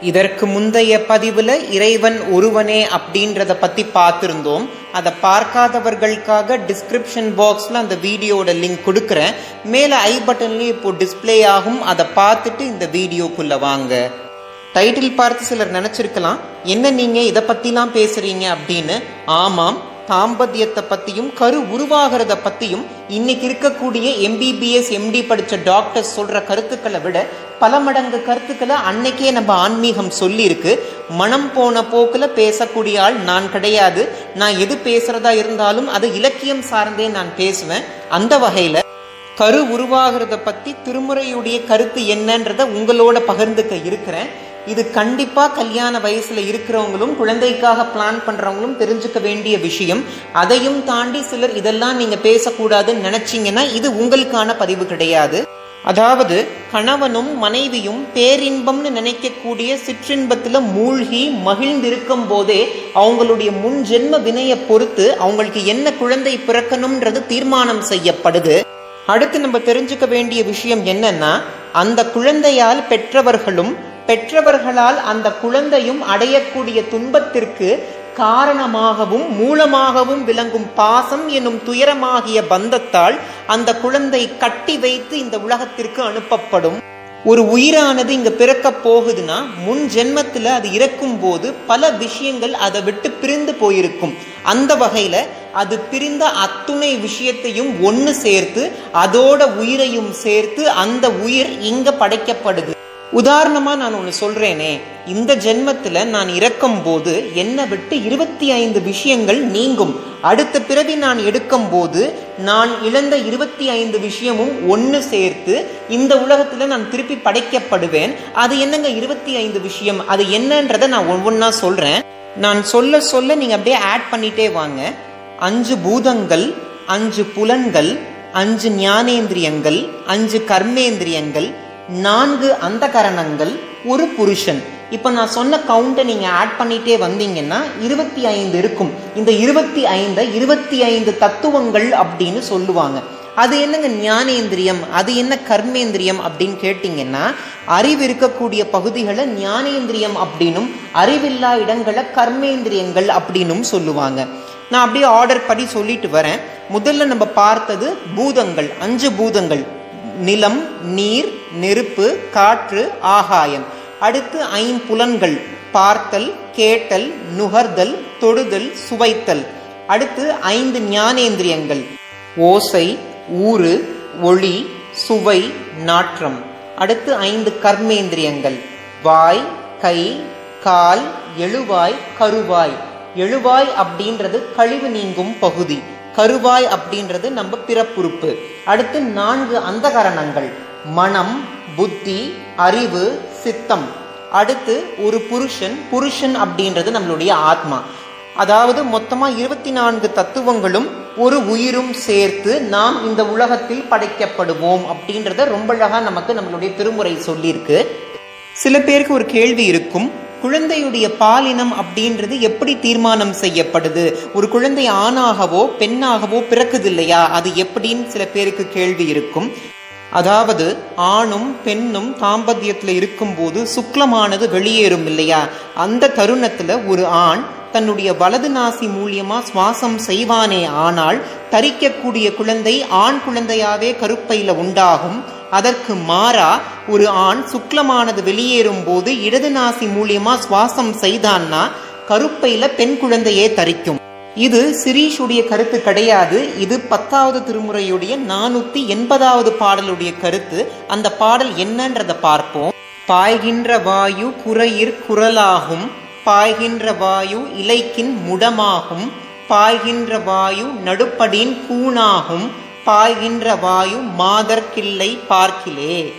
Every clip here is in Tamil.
இதற்கு முந்தைய பதிவில் இறைவன் ஒருவனே அப்படின்றத பற்றி பார்த்துருந்தோம். அதை பார்க்காதவர்களுக்காக டிஸ்கிரிப்ஷன் பாக்ஸில் அந்த வீடியோட லிங்க் கொடுக்குறேன். மேலே ஐ பட்டன்லேயும் இப்போ டிஸ்பிளே ஆகும். அதை பார்த்துட்டு இந்த வீடியோக்குள்ளே வாங்க. டைட்டில் பார்த்து சிலர் நினச்சிருக்கலாம். என்ன நீங்கள் இதை பற்றிலாம் பேசுகிறீங்க அப்படின்னு? ஆமாம். தாம்பத்தியத்தை பத்தியும் கரு உருவாகிறத பத்தியும் இன்னைக்கு இருக்கக்கூடிய எம்பிபிஎஸ் எம்டி படிச்ச டாக்டர்ஸ் சொல்ற கருத்துக்களை விட பல மடங்கு கருத்துக்களை அன்னைக்கே நம்ம ஆன்மீகம் சொல்லியிருக்கு. மனம் போன போக்குல பேசக்கூடிய ஆள் நான் கிடையாது. நான் எது பேசுறதா இருந்தாலும் அது இலக்கியம் சார்ந்தே நான் பேசுவேன். அந்த வகையில கரு உருவாகிறத பத்தி திருமுறையுடைய கருத்து என்னன்றத உங்களோட பகிர்ந்துக்க இருக்கிறேன். இது கண்டிப்பா கல்யாண வயசுல இருக்கிறவங்களும் குழந்தைக்காக பிளான் பண்றவங்களும் தெரிஞ்சுக்க வேண்டிய விஷயம். அதையும் தாண்டி சிலர் இதெல்லாம் நீங்க பேசக்கூடாதுன்னு நினச்சிங்கன்னா இது உங்களுக்கான பதிவு கிடையாது. அதாவது கணவனும் மனைவியும் பேரின்பம்னு நினைக்கக்கூடிய சிற்றின்பத்துல மூழ்கி மகிழ்ந்திருக்கும் போதே அவங்களுடைய முன் ஜென்ம வினையை பொறுத்து அவங்களுக்கு என்ன குழந்தை பிறக்கணும்ன்றது தீர்மானம் செய்யப்படுது. அடுத்து நம்ம தெரிஞ்சுக்க வேண்டிய விஷயம் என்னன்னா அந்த குழந்தையால் பெற்றவர்களும் பெற்றவர்களால் அந்த குழந்தையும் அடையக்கூடிய துன்பத்திற்கு காரணமாகவும் மூலமாகவும் விளங்கும் பாசம் என்னும் துயரமாகிய பந்தத்தால் அந்த குழந்தை கட்டி வைத்து இந்த உலகத்திற்கு அனுப்பப்படும். ஒரு உயிரானது இங்க பிறக்க போகுதுன்னா முன் ஜென்மத்துல அது இறக்கும் போது பல விஷயங்கள் அதை விட்டு பிரிந்து போயிருக்கும். அந்த வகையில அது பிரிந்த அத்துணை விஷயத்தையும் ஒன்று சேர்த்து அதோட உயிரையும் சேர்த்து அந்த உயிர் இங்க படைக்கப்படுது. உதாரணமா நான் ஒண்ணு சொல்றேனே. இந்த ஜென்மத்துல நான் இறக்கும் போது என்னை விட்டு இருபத்தி ஐந்து விஷயங்கள் நீங்கும். அடுத்த பிறவி நான் எடுக்கும் போது நான் இழந்த இருபத்தி ஐந்து விஷயமும் ஒன்னு சேர்த்து இந்த உலகத்துல நான் திருப்பி படைக்கப்படுவேன். அது என்னங்க இருபத்தி ஐந்து விஷயம்? அது என்னன்றத நான் ஒவ்வொன்னா சொல்றேன். நான் சொல்ல சொல்ல நீங்க அப்படியே ஆட் பண்ணிட்டே வாங்க. அஞ்சு பூதங்கள் அஞ்சு புலன்கள் அஞ்சு ஞானேந்திரியங்கள் அஞ்சு கர்மேந்திரியங்கள் நான்கு அந்த கரணங்கள் ஒரு புருஷன். இப்போ நான் சொன்ன கவுண்டை நீங்கள் ஆட் பண்ணிட்டே வந்தீங்கன்னா இருபத்தி ஐந்து இருக்கும். இந்த இருபத்தி ஐந்தை இருபத்தி ஐந்து தத்துவங்கள் அப்படின்னு சொல்லுவாங்க. அது என்னங்க ஞானேந்திரியம்? அது என்ன கர்மேந்திரியம் அப்படின்னு கேட்டிங்கன்னா அறிவு இருக்கக்கூடிய பகுதிகளை ஞானேந்திரியம் அப்படின்னும் அறிவில்லா இடங்களை கர்மேந்திரியங்கள் அப்படின்னும் சொல்லுவாங்க. நான் அப்படியே ஆர்டர் படி சொல்லிட்டு வரேன். முதல்ல நம்ம பார்த்தது பூதங்கள் அஞ்சு பூதங்கள். நிலம் நீர் நெருப்பு காற்று ஆகாயம். அடுத்து ஐம்புலன்கள் பார்த்தல் கேட்டல் நுகர்தல் தொடுதல் சுவைத்தல். அடுத்து ஐந்து ஞானேந்திரியங்கள். ஓசை ஊறு ஒளி சுவை நாற்றம். அடுத்து ஐந்து கர்மேந்திரியங்கள். வாய் கை கால் எழுவாய் கருவாய். எழுவாய் அப்படின்றது கழிவு நீங்கும் பகுதி. கருவாய் அப்படின்றது நம்ம பிறப்புறுப்பு. அடுத்து நான்கு அந்தகரணங்கள். மனம் புத்தி அறிவு சித்தம். அடுத்து ஒரு புருஷன் புருஷன் அப்படின்றது நம்மளுடைய ஆத்மா. அதாவது மொத்தமா இருபத்தி நான்கு தத்துவங்களும் ஒரு உயிரும் சேர்த்து நாம் இந்த உலகத்தில் படைக்கப்படுவோம் அப்படின்றத ரொம்ப அழகா நமக்கு நம்மளுடைய திருமுறை சொல்லியிருக்கு. சில பேருக்கு ஒரு கேள்வி இருக்கும். குழந்தையுடைய பாலினம் அப்படின்றது எப்படி தீர்மானம் செய்யப்படுது? ஒரு குழந்தை ஆணாகவோ பெண்ணாகவோ பிறக்குது இல்லையா? அது எப்படின்னு சில பேருக்கு கேள்வி இருக்கும். அதாவது ஆணும் பெண்ணும் தாம்பத்தியத்துல இருக்கும்போது சுக்லமானது வெளியேறும் இல்லையா? அந்த தருணத்துல ஒரு ஆண் தன்னுடைய வலது நாசி மூலியமா சுவாசம் செய்வானே ஆனால் தரிக்கக்கூடிய குழந்தை ஆண் குழந்தையாவே கருப்பையில உண்டாகும். அதற்கு மாறா ஒரு ஆண் சுக்லமானது வெளியேறும் போது இடது நாசி மூலியமா சுவாசம் செய்தான்னா கருப்பையில பெண் குழந்தையே தரிக்கும். இது சிரீஷுடைய கருத்து கிடையாது. இது பத்தாவது திருமுறையுடைய நானூத்தி எண்பதாவது பாடலுடைய கருத்து. அந்த பாடல் என்னன்றத பார்ப்போம். பாய்கின்ற வாயு குறையிற் குரலாகும். பாய்கின்ற வாயு இலைக்கின் முடமாகும். பாய்கின்ற வாயு நடுப்படின் கூணாகும். பாய்கின்ற வாயு மாதர்கில்லை பார்க்கிலே.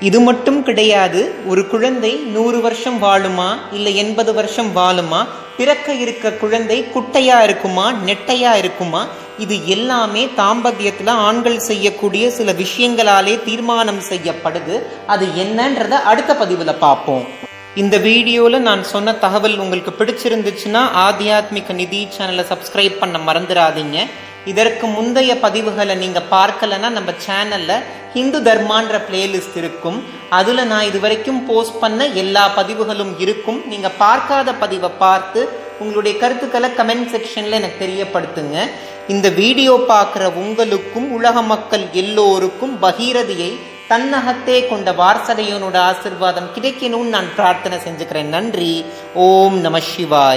இது மட்டும் கிடையாது ஒரு குழந்தை நூறு வருஷம் வாழுமா இல்லை எண்பது வருஷம் வாழுமா பிறக்க இருக்க குழந்தை குட்டையா இருக்குமா நெட்டையா இருக்குமா இது எல்லாமே தாம்பத்தியத்தில் ஆண்கள் செய்யக்கூடிய சில விஷயங்களாலே தீர்மானம் செய்யப்படுது. அது என்னன்றத அடுத்த பதிவுல பார்ப்போம். இந்த வீடியோவில் நான் சொன்ன தகவல் உங்களுக்கு பிடிச்சிருந்துச்சுன்னா ஆத்தியாத்மிக நிதி சேனலை சப்ஸ்கிரைப் பண்ண மறந்துடாதீங்க. இதற்கு முந்தைய பதிவுகளை நீங்க பார்க்கலன்னா நம்ம சேனல்ல ஹிந்து தர்மான்ற பிளேலிஸ்ட் இருக்கும். அதுல நான் இது வரைக்கும் போஸ்ட் பண்ண எல்லா பதிவுகளும் இருக்கும். நீங்க பார்க்காத பதிவை பார்த்து உங்களுடைய கருத்துக்களை கமெண்ட் செக்ஷன்ல எனக்கு தெரியப்படுத்துங்க. இந்த வீடியோ பார்க்குற உங்களுக்கும் உலக மக்கள் எல்லோருக்கும் பகீரதியை தன்னகத்தே கொண்ட வாரசதையனோட ஆசிர்வாதம் கிடைக்கணும்னு நான் பிரார்த்தனை செஞ்சுக்கிறேன். நன்றி. ஓம் நம சிவாய்.